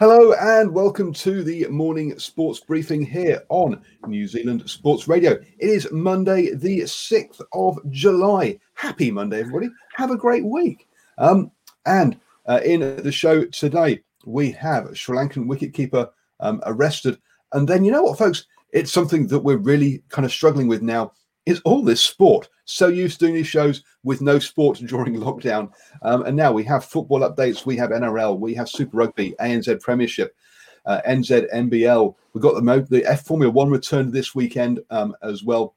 Hello and welcome to the morning sports briefing here on New Zealand Sports Radio. It is Monday, the 6th of July. Happy Monday, everybody. Have a great week. Um, and uh, in the show today, we have Sri Lankan wicketkeeper um, arrested. And then, you know what, folks? It's something that we're really kind of struggling with now is all this sport. So used to doing these shows with no sport during lockdown. Um, and now we have football updates, we have NRL, we have Super Rugby, ANZ Premiership, uh, NZ NBL. We've got the, the F Formula One returned this weekend um, as well,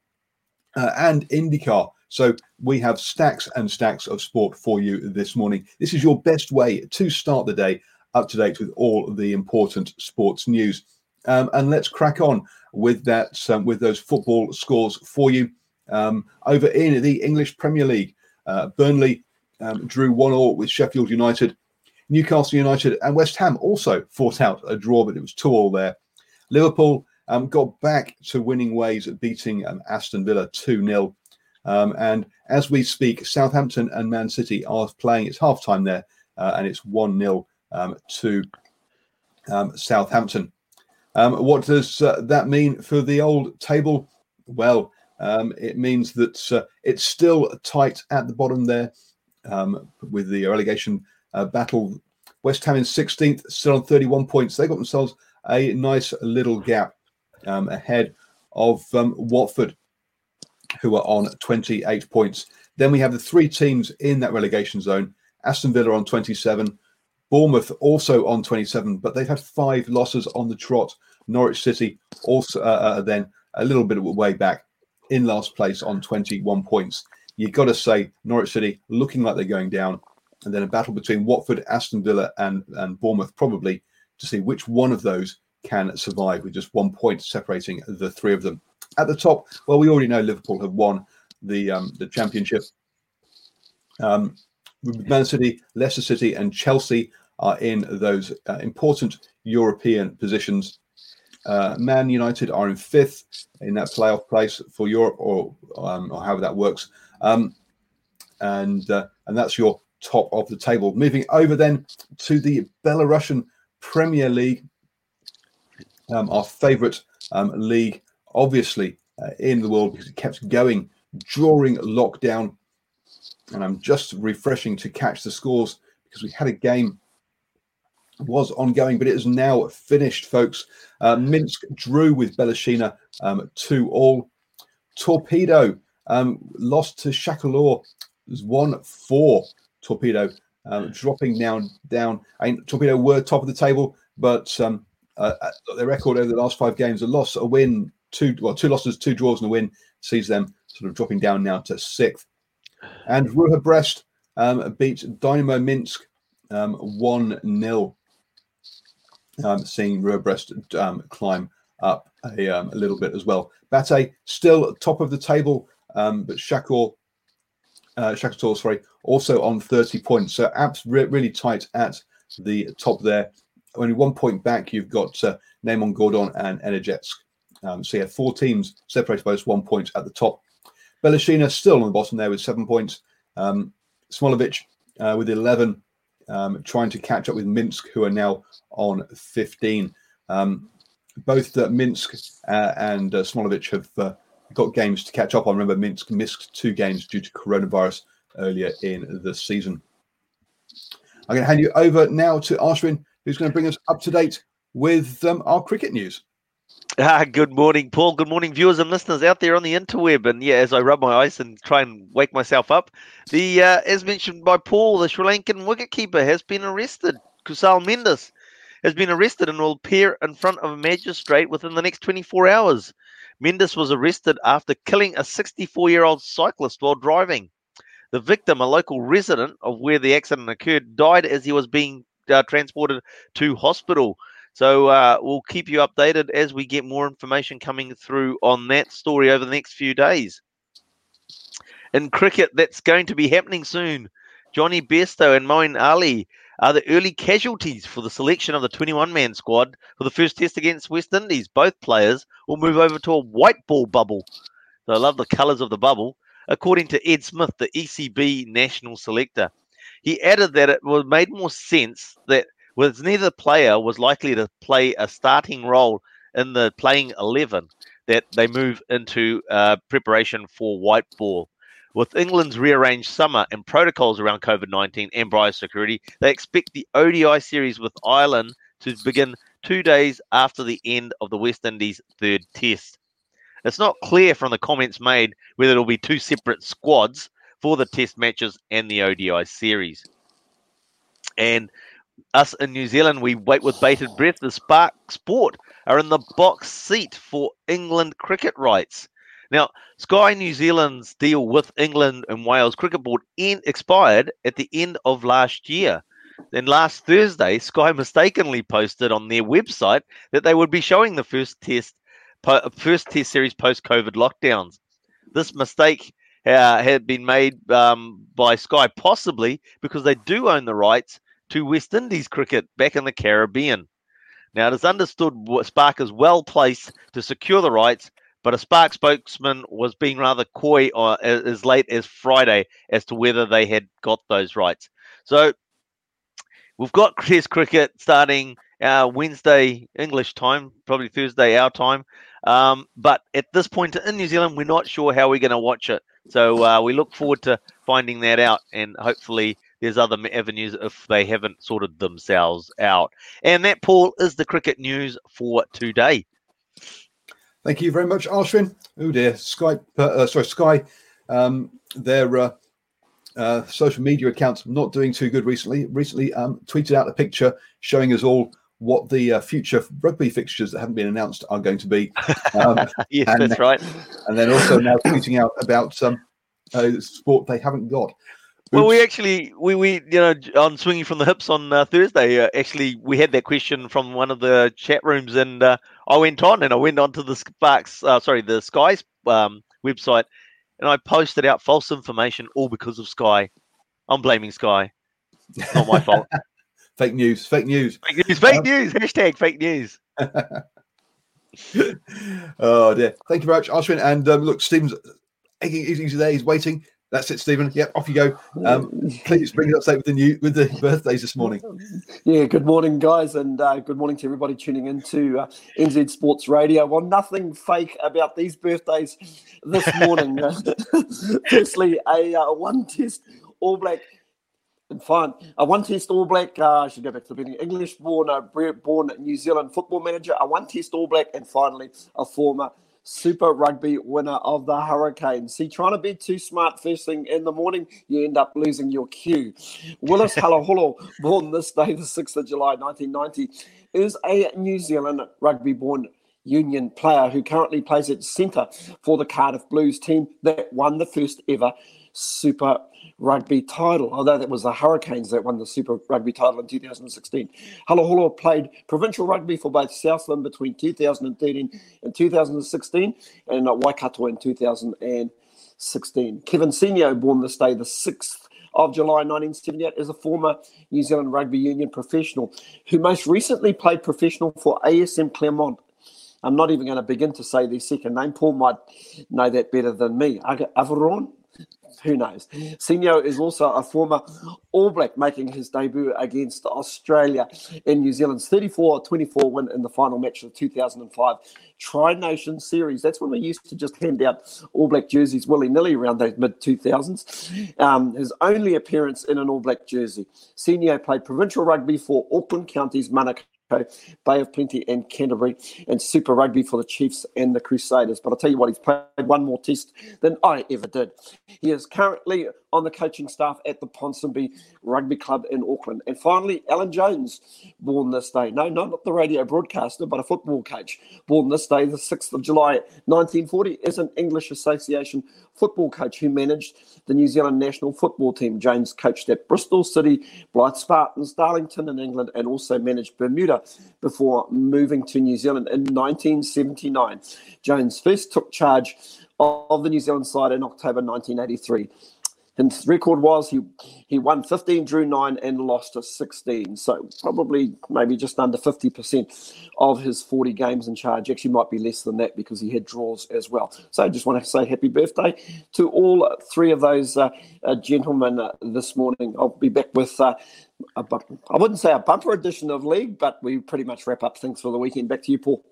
uh, and IndyCar. So we have stacks and stacks of sport for you this morning. This is your best way to start the day up to date with all the important sports news. Um, and let's crack on with that um, with those football scores for you. Um, over in the English Premier League, uh, Burnley um, drew one all with Sheffield United. Newcastle United and West Ham also fought out a draw, but it was two all there. Liverpool um, got back to winning ways at beating um, Aston Villa 2 0. Um, and as we speak, Southampton and Man City are playing. It's half time there, uh, and it's 1 0 um, to Southampton. what does uh, that mean for the old table? Well, um, it means that uh, it's still tight at the bottom there um, with the relegation uh, battle. West Ham in 16th, still on 31 points. They got themselves a nice little gap um, ahead of um, Watford, who are on 28 points. Then we have the three teams in that relegation zone Aston Villa on 27, Bournemouth also on 27, but they've had five losses on the trot. Norwich City also uh, uh, then a little bit of way back in last place on 21 points. You've got to say Norwich City looking like they're going down, and then a battle between Watford, Aston Villa, and, and Bournemouth probably to see which one of those can survive with just one point separating the three of them. At the top, well, we already know Liverpool have won the um, the championship. Um, Man City, Leicester City, and Chelsea are in those uh, important European positions. Uh, Man United are in fifth in that playoff place for Europe, or, um, or however that works. Um, and uh, and that's your top of the table. Moving over then to the Belarusian Premier League, um, our favourite um, league, obviously uh, in the world because it kept going during lockdown. And I'm just refreshing to catch the scores because we had a game was ongoing, but it is now finished, folks. Uh, Minsk drew with Belshina um, two all. Torpedo um, lost to Shakalor. one four. Torpedo um, dropping down down. I mean, Torpedo were top of the table, but um, uh, uh, their record over the last five games: a loss, a win, two well, two losses, two draws, and a win sees them sort of dropping down now to sixth. And Rukh Brest um, beat Dynamo Minsk um, one 0 um, seeing Brest um, climb up a, um, a, little bit as well. Bate still top of the table, um, but Shakor, uh, Shakator, sorry, also on 30 points. So apps re- really tight at the top there. Only one point back, you've got uh, Neymon Gordon and Energetsk Um, so yeah, four teams separated by just one point at the top. Belshina still on the bottom there with seven points. Um, Smolovic uh, with 11, um, trying to catch up with Minsk, who are now on 15. Um, both uh, Minsk uh, and uh, have uh, got games to catch up on. Remember, Minsk missed two games due to coronavirus earlier in the season. I'm going to hand you over now to Ashwin, who's going to bring us up to date with um, our cricket news. Ah, good morning, Paul. Good morning, viewers and listeners out there on the interweb. And yeah, as I rub my eyes and try and wake myself up, the uh, as mentioned by Paul, the Sri Lankan wicketkeeper has been arrested. Kusal Mendis has been arrested and will appear in front of a magistrate within the next 24 hours. Mendis was arrested after killing a 64-year-old cyclist while driving. The victim, a local resident of where the accident occurred, died as he was being uh, transported to hospital. So uh, we'll keep you updated as we get more information coming through on that story over the next few days. In cricket, that's going to be happening soon. Jonny Bairstow and Moeen Ali are the early casualties for the selection of the 21 man squad for the first test against West Indies. Both players will move over to a white ball bubble. So I love the colours of the bubble, according to Ed Smith, the ECB national selector. He added that it would made more sense that with neither player was likely to play a starting role in the playing 11 that they move into uh, preparation for white ball. With England's rearranged summer and protocols around COVID 19 and biosecurity, they expect the ODI series with Ireland to begin two days after the end of the West Indies' third test. It's not clear from the comments made whether it'll be two separate squads for the test matches and the ODI series. And us in New Zealand, we wait with bated breath. The Spark Sport are in the box seat for England cricket rights. Now, Sky New Zealand's deal with England and Wales Cricket Board in, expired at the end of last year. Then last Thursday, Sky mistakenly posted on their website that they would be showing the first test po- first test series post COVID lockdowns. This mistake uh, had been made um, by Sky, possibly because they do own the rights to West Indies cricket back in the Caribbean. Now, it is understood Spark is well placed to secure the rights, but a Spark spokesman was being rather coy as late as Friday as to whether they had got those rights. So, we've got Test cricket starting uh, Wednesday English time, probably Thursday our time. Um, but at this point in New Zealand, we're not sure how we're going to watch it. So uh, we look forward to finding that out, and hopefully there's other avenues if they haven't sorted themselves out. And that, Paul, is the cricket news for today. Thank you very much, Ashwin. Oh dear, Skype, uh, uh, sorry, Sky, um, their uh, uh, social media accounts not doing too good recently. Recently, um, tweeted out a picture showing us all what the uh, future rugby fixtures that haven't been announced are going to be. Um, yes, and, that's right. And then also now tweeting out about um, uh, sport they haven't got. Well, we actually we we you know on swinging from the hips on uh, Thursday. Uh, actually, we had that question from one of the chat rooms, and uh, I went on and I went on to the Sparks, uh, sorry, the Sky's um, website, and I posted out false information all because of Sky. I'm blaming Sky. Not my fault. fake news. Fake news. Fake news. Fake um, news. Hashtag fake news. oh dear. Thank you very much, Ashwin. And um, look, Stephen's he's there. He's waiting. That's it, Stephen. Yep, off you go. Um, please bring it up with the new with the birthdays this morning. Yeah, good morning, guys, and uh, good morning to everybody tuning in to uh, NZ Sports Radio. Well, nothing fake about these birthdays this morning. Firstly, a uh, one test All Black and fine. A one test All Black, uh, I should go back to the beginning. English born, uh, born New Zealand football manager, a one test All Black, and finally a former Super Rugby winner of the Hurricanes. See, trying to be too smart first thing in the morning, you end up losing your cue. Willis Halaholo, born this day, the 6th of July 1990, is a New Zealand rugby born Union player who currently plays at centre for the Cardiff Blues team that won the first ever Super Rugby title, although that was the Hurricanes that won the Super Rugby title in 2016. Halaholo played provincial rugby for both Southland between 2013 and 2016 and Waikato in 2016. Kevin Senio, born this day, the 6th of July 1978, is a former New Zealand Rugby Union professional who most recently played professional for ASM Clermont I'm not even going to begin to say their second name. Paul might know that better than me. Avaron? Who knows? Senio is also a former All Black making his debut against Australia in New Zealand's 34 24 win in the final match of the 2005 Tri Nation Series. That's when we used to just hand out All Black jerseys willy nilly around those mid 2000s. Um, his only appearance in an All Black jersey. Senio played provincial rugby for Auckland Counties Manukau Bay of Plenty and Canterbury, and Super Rugby for the Chiefs and the Crusaders. But I'll tell you what, he's played one more test than I ever did. He is currently on the coaching staff at the Ponsonby Rugby Club in Auckland. And finally, Alan Jones, born this day. No, no, not the radio broadcaster, but a football coach. Born this day, the 6th of July, 1940, is an English Association football coach who managed the New Zealand national football team. Jones coached at Bristol City, Blyth Spartans, Darlington in England, and also managed Bermuda before moving to New Zealand in 1979. Jones first took charge of the New Zealand side in October 1983. His record was he he won 15, drew nine, and lost to 16. So probably maybe just under 50% of his 40 games in charge. Actually, might be less than that because he had draws as well. So I just want to say happy birthday to all three of those uh, uh, gentlemen uh, this morning. I'll be back with. Uh, a, I wouldn't say a bumper edition of League, but we pretty much wrap up things for the weekend. Back to you, Paul.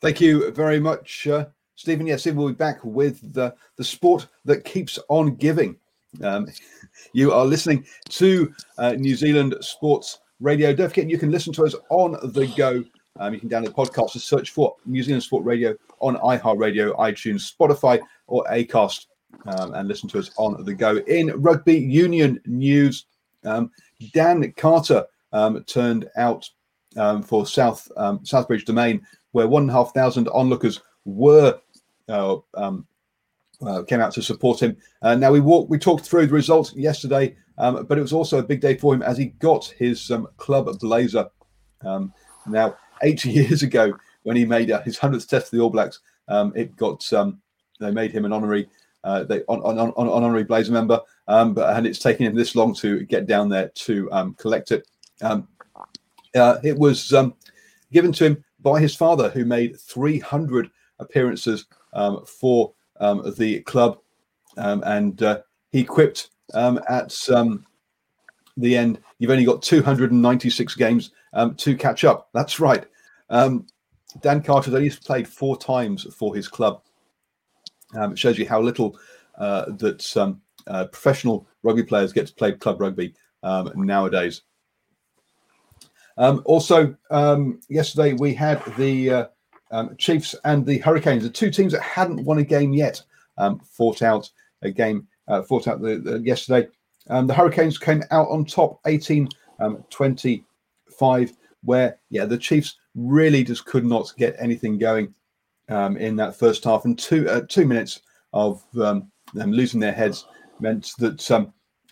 Thank you very much, uh, Stephen, yes, we'll be back with the, the sport that keeps on giving. Um, you are listening to uh, New Zealand Sports Radio. Don't forget, you can listen to us on the go. Um, you can download the podcast and search for New Zealand Sport Radio on iHeartRadio, iTunes, Spotify, or Acast, um, and listen to us on the go. In rugby union news, um, Dan Carter um, turned out um, for South Southbridge Domain, where one and a half thousand onlookers were came out to support him. Uh, now we walked, we talked through the results yesterday, um, but it was also a big day for him as he got his um, club blazer. Um, now eight years ago, when he made uh, his hundredth test for the All Blacks, um, it got um, they made him an honorary. Uh, they on, on, on, honorary blazer member, um, but and it's taken him this long to get down there to collect it. Uh, it was given to him by his father, who made 300 appearances for um, the club, um, and uh, he quipped um, at the end, "You've only got 296 games to catch up." That's right. Dan Carter only played four times for his club. it shows you how little uh, that uh, professional rugby players get to play club rugby nowadays. Um, also, um, yesterday we had the uh, um, Chiefs and the Hurricanes, the two teams that hadn't won a game yet, um, fought out a game, uh, fought out the, the yesterday. Um, the Hurricanes came out on top, 18 um, 25, where, yeah, the Chiefs really just could not get anything going um, in that first half. And two, uh, two minutes of um, them losing their heads meant that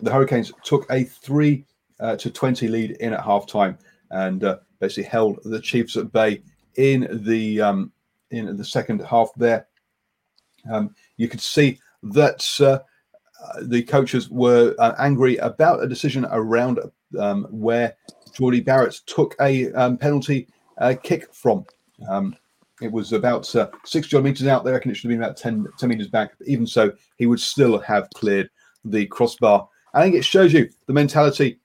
the Hurricanes took a 3 uh, to 20 lead in at halftime and uh, basically held the Chiefs at bay in the um, in the second half there. Um, you could see that uh, the coaches were uh, angry about a decision around um, where Jordie Barrett took a um, penalty uh, kick from. Um, it was about uh, 60 meters out there. I reckon it should have been about 10, 10 meters back. But even so, he would still have cleared the crossbar. I think it shows you the mentality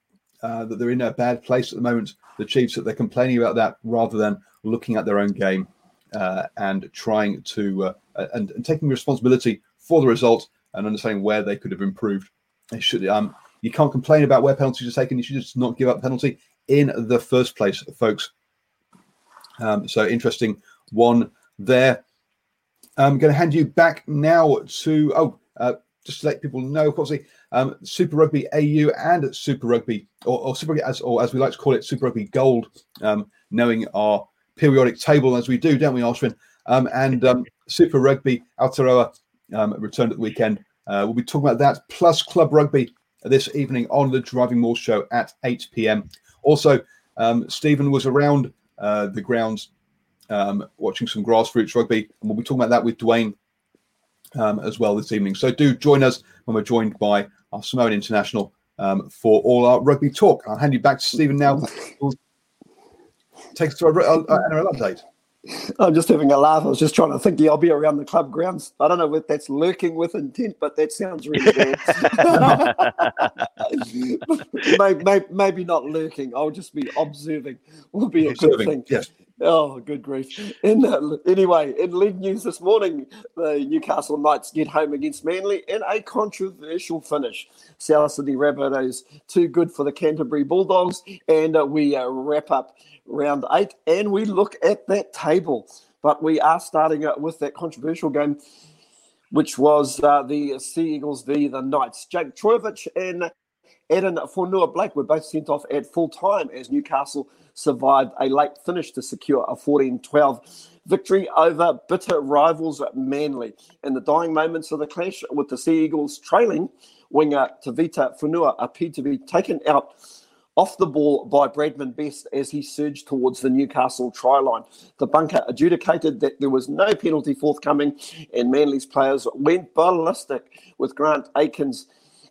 uh, that they're in a bad place at the moment. The Chiefs that they're complaining about that rather than looking at their own game uh, and trying to uh, and, and, taking responsibility for the result and understanding where they could have improved. They should. Um, you can't complain about where penalties are taken. You should just not give up penalty in the first place, folks. Um, so interesting one there. I'm going to hand you back now to oh, uh, just to let people know, of course, um, Super Rugby AU and Super Rugby, or, or Super as or as we like to call it, Super Rugby Gold, um, knowing our periodic table as we do, don't we, Ashwin? Um, and um, Super Rugby Aotearoa um, returned at the weekend. Uh, we'll be talking about that plus Club Rugby this evening on the Driving Maul Show at 8 p.m. Also, um, Stephen was around uh, the grounds watching some grassroots rugby, and we'll be talking about that with Dwayne um, as well this evening. So do join us when we're joined by our Samoan International um, for all our rugby talk. I'll hand you back to Stephen now take us to our, our NRL update. I'm just having a laugh. I was just trying to think, yeah, I'll be around the club grounds. I don't know if that's lurking with intent, but that sounds really bad. maybe, maybe, maybe, not lurking. I'll just be observing. Will be a observing, good thing. Yes. Oh, good grief. In, uh, anyway, in league news this morning, the Newcastle Knights get home against Manly in a controversial finish. South Sydney Rabbitohs too good for the Canterbury Bulldogs, and uh, we uh, wrap up round eight and we look at that table. But we are starting uh, with that controversial game, which was uh, the Sea Eagles v the Knights. Jake Trbojevic and Addin Fonua-Blake were both sent off at full time as Newcastle survived a late finish to secure a 14 12 victory over bitter rivals Manly. In the dying moments of the clash, with the Sea Eagles trailing, winger Tavita Fonua appeared to be taken out off the ball by Bradman Best as he surged towards the Newcastle try line. The bunker adjudicated that there was no penalty forthcoming, and Manly's players went ballistic with Grant Atkins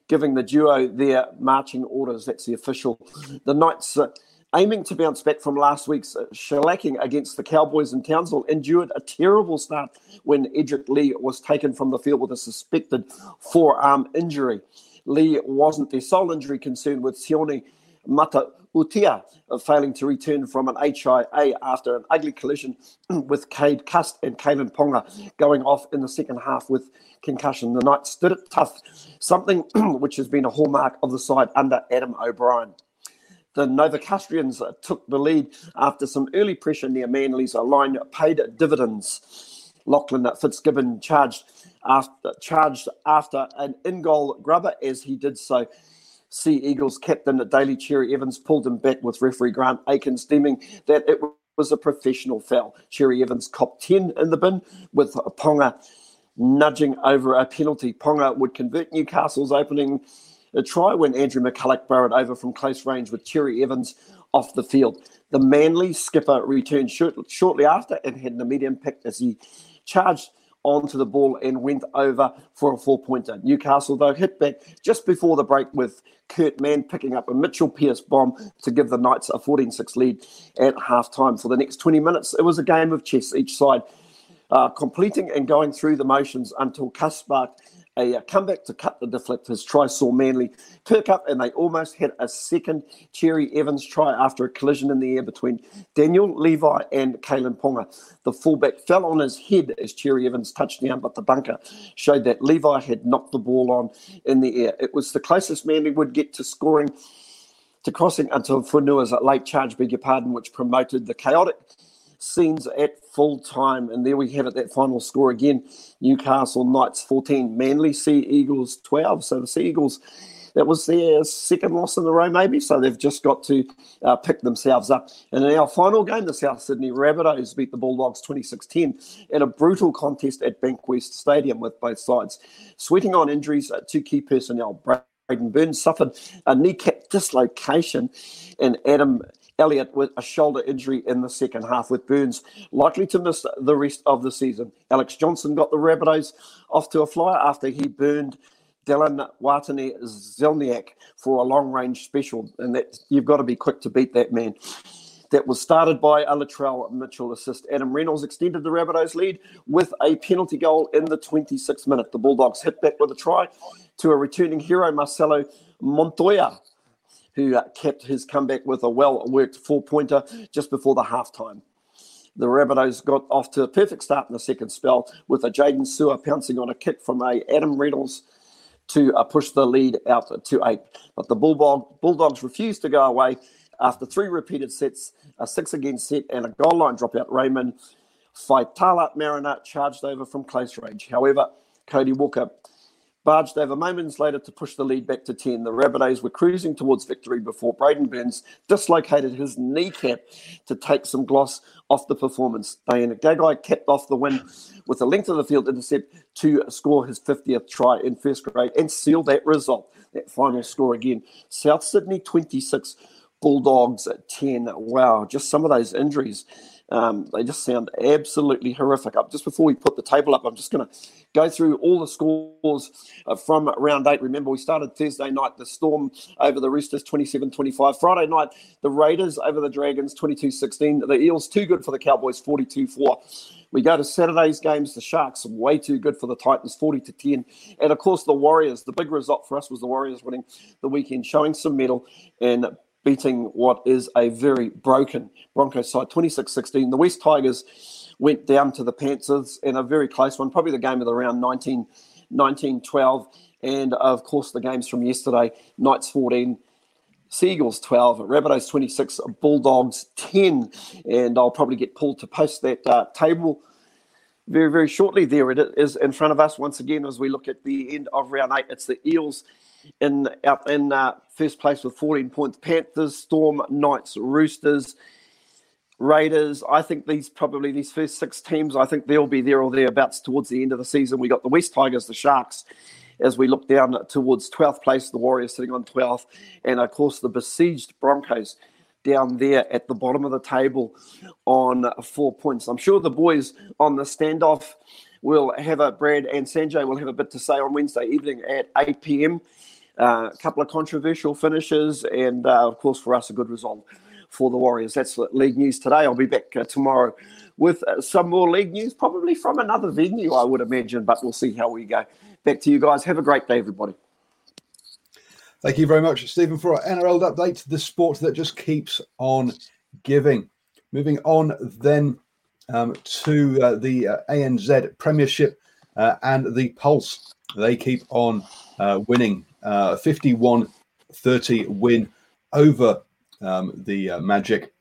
giving the duo their marching orders. That's the official. The Knights. Uh, aiming to bounce back from last week's uh, shellacking against the Cowboys in Townsville, endured a terrible start when Edrick Lee was taken from the field with a suspected forearm injury. Lee wasn't the sole injury concern with Sione Mata Utia uh, failing to return from an HIA after an ugly collision with Cade Cust and Kalyn Ponga going off in the second half with concussion. The Knights stood it tough, something which has been a hallmark of the side under Adam O'Brien. The Novocastrians uh, took the lead after some early pressure near Manly's line paid dividends. Lachlan Fitzgibbon charged after charged after an in-goal grubber as he did so. Sea Eagles captain at Daly Cherry Evans pulled him back with referee Grant Atkins, deeming that it was a professional foul. Cherry Evans copped 10 in the bin with Ponga nudging over a penalty. Ponga would convert Newcastle's opening try when Andrew McCullough burrowed over from close range with Cherry Evans off the field. The Manly skipper returned short, shortly after and had an immediate impact as he charged onto the ball and went over for a four pointer. Newcastle, though, hit back just before the break with Kurt Mann picking up a Mitchell Pearce bomb to give the Knights a 14 6 lead at half time. For the next 20 minutes, it was a game of chess each side. Uh, completing and going through the motions until Kaspar a, uh, comeback to cut the deflect. His try saw Manly perk up, and they almost had a second Cherry Evans try after a collision in the air between Daniel Levi and Kalyn Ponga. The fullback fell on his head as Cherry Evans touched down, but the bunker showed that Levi had knocked the ball on in the air. It was the closest Manly would get to scoring. To crossing until Fonua's late charge, beg your pardon, which promoted the chaotic scenes at full time. And there we have it, that final score again. Newcastle Knights 14, Manly Sea Eagles 12. So the Sea Eagles, that was their second loss in the row, maybe. So they've just got to uh, pick themselves up. And in our final game, the South Sydney Rabbitohs beat the Bulldogs 26 10 in a brutal contest at Bankwest Stadium with both sides. Sweating on injuries uh, to key personnel. Braidon Burns suffered a kneecap dislocation, and Adam Elliott with a shoulder injury in the second half, with Burns likely to miss the rest of the season. Alex Johnson got the Rabbitohs off to a flyer after he burned Dylan Watene Zelezniak for a long range special, and that you've got to be quick to beat that man. That was started by a Latrell Mitchell assist. Adam Reynolds extended the Rabbitohs lead with a penalty goal in the 26th minute. The Bulldogs hit back with a try to a returning hero, Marcelo Montoya, who uh, kept his comeback with a well worked four pointer just before the halftime. The Rabbitohs got off to a perfect start in the second spell with a Jaydn Su'A pouncing on a kick from a Adam Reynolds to uh, push the lead out to eight. But the Bulldog, Bulldogs refused to go away after three repeated sets, a six again set, and a goal line dropout. Raymond Faitala Mariner charged over from close range. However, Cody Walker barged over moments later to push the lead back to 10. The Rabbitohs were cruising towards victory before Braidon Burns dislocated his kneecap to take some gloss off the performance. Dane Gagai capped off the win with a length of the field intercept to score his 50th try in first grade and seal that result. That final score again. South Sydney 26, Bulldogs 10. Wow, just some of those injuries Um, they just sound absolutely horrific. Up just before we put the table up, I'm just going to go through all the scores uh, from round eight. Remember, we started Thursday night, the Storm over the Roosters 27 25. Friday night, the Raiders over the Dragons 22 16. The Eels, too good for the Cowboys 42 4. We go to Saturday's games, the Sharks way too good for the Titans 40 to 10. And of course, the Warriors, the big result for us was the Warriors winning the weekend, showing some mettle and beating what is a very broken Broncos side 26 16. The West Tigers went down to the Panthers in a very close one, probably the game of the round 19, 19 12. And of course, the games from yesterday Knights 14, Seagulls 12, Rabbitohs 26, Bulldogs 10. And I'll probably get pulled to post that uh, table very, very shortly. There it is in front of us once again as we look at the end of round eight. It's the Eels in out in uh, first place with 14 points. Panthers, Storm, Knights, Roosters, Raiders. I think these probably these first six teams. I think they'll be there or thereabouts towards the end of the season. We got the West Tigers, the Sharks. As we look down towards 12th place, the Warriors sitting on 12th, and of course the besieged Broncos down there at the bottom of the table on four points. I'm sure the boys on the standoff will have a Brad and Sanjay will have a bit to say on Wednesday evening at 8 p.m. A couple of controversial finishes, and uh, of course, for us, a good result for the Warriors. That's league news today. I'll be back uh, tomorrow with uh, some more league news, probably from another venue, I would imagine, but we'll see how we go. Back to you guys. Have a great day, everybody. Thank you very much, Stephen, for our NRL update. The sport that just keeps on giving. Moving on then um, to uh, the uh, ANZ Premiership uh, and the Pulse. They keep on uh, winning uh, 51 30 win over um, the uh, Magic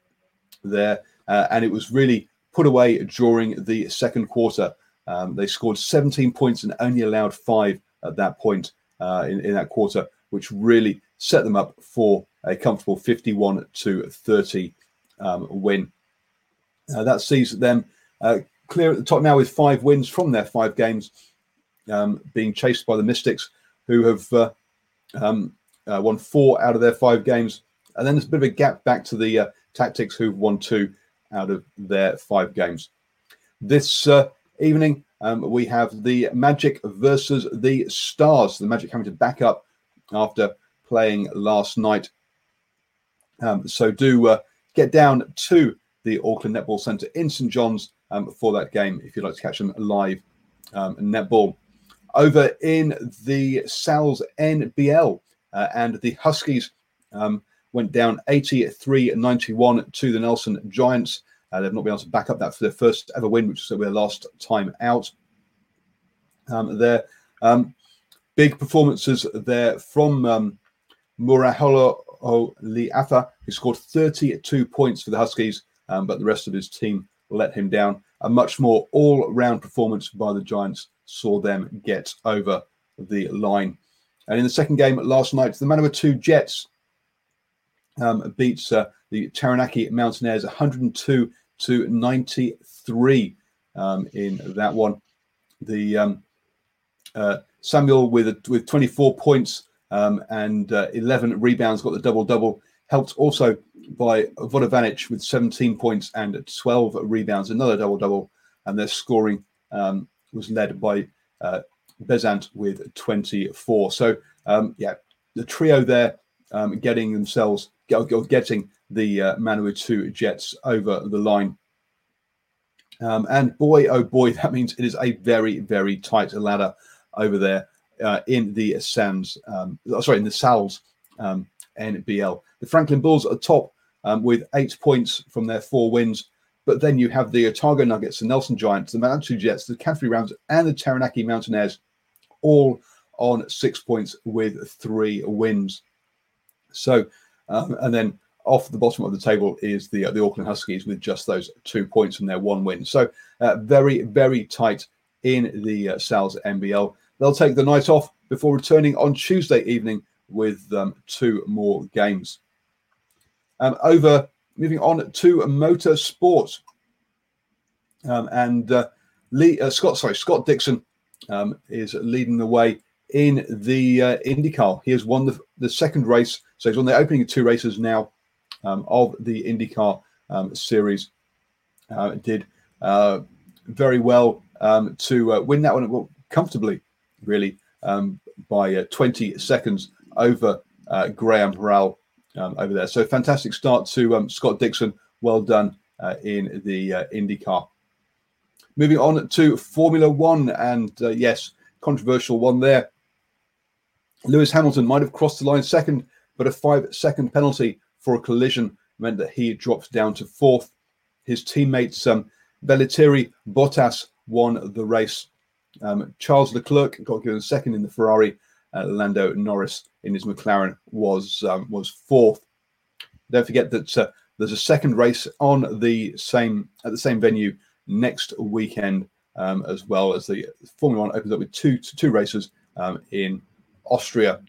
there. Uh, and it was really put away during the second quarter. Um, they scored 17 points and only allowed five at that point uh, in, in that quarter, which really set them up for a comfortable 51 to 30 um, win. Uh, that sees them uh, clear at the top now with five wins from their five games, um, being chased by the Mystics, who have uh, um, uh, won four out of their five games. And then there's a bit of a gap back to the uh, Tactics, who've won two out of their five games. This uh, evening, um, we have the Magic versus the Stars. The Magic having to back up after playing last night. Um, so do uh, get down to the Auckland Netball Centre in St John's um, for that game if you'd like to catch them live um, netball over in the Sal's NBL. Uh, and the Huskies um, went down 83 91 to the Nelson Giants. Uh, they've not been able to back up that for their first ever win, which was their last time out. Um, their um, big performances there from um, Muraholo Liafa, who scored 32 points for the Huskies, um, but the rest of his team let him down. A much more all round performance by the Giants saw them get over the line. And in the second game last night, the Manawatu 2 Jets um, beats uh, the Taranaki Mountaineers 102 to 93 um, in that one. The um, uh, Samuel with with 24 points um, and uh, 11 rebounds got the double double. Helped also by Vodovanic with 17 points and 12 rebounds, another double double, and their scoring um, was led by uh, Bezant with 24. So, um, yeah, the trio there um, getting themselves, getting the uh, Two Jets over the line. Um, and boy, oh boy, that means it is a very, very tight ladder over there uh, in the Sands, um, sorry, in the Sal's um, NBL. The Franklin Bulls at the top um, with eight points from their four wins. But then you have the Otago Nuggets, the Nelson Giants, the Manawatu Jets, the Canterbury Rams, and the Taranaki Mountaineers, all on six points with three wins. So, um, and then off the bottom of the table is the uh, the Auckland Huskies with just those two points and their one win. So, uh, very very tight in the uh, Sal's NBL. They'll take the night off before returning on Tuesday evening with um, two more games. Um, over moving on to motor sports. Um, and uh, Lee, uh, Scott, sorry, Scott Dixon um, is leading the way in the uh, IndyCar. He has won the, the second race, so he's on the opening two races now um, of the IndyCar um, series. uh, did uh, very well um, to uh, win that one well, comfortably, really, um, by uh, 20 seconds over Graham Rahal um, over there. So fantastic start to um, Scott Dixon. Well done uh, in the uh, IndyCar. Moving on to Formula One, and uh, yes, controversial one there. Lewis Hamilton might have crossed the line second, but a five second penalty for a collision meant that he dropped down to fourth. His teammates, um, Bottas, won the race. Um, Charles Leclerc got given second in the Ferrari. Uh, Lando Norris in his McLaren was um, was fourth. Don't forget that uh, there's a second race on the same at the same venue next weekend um, as well as the Formula One opens up with two two races um, in Austria.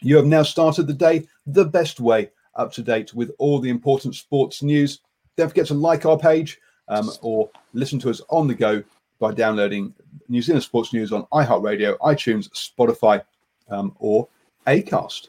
You have now started the day the best way, up to date with all the important sports news. Don't forget to like our page um, or listen to us on the go by downloading New Zealand Sports News on iHeartRadio, iTunes, Spotify, um, or Acast.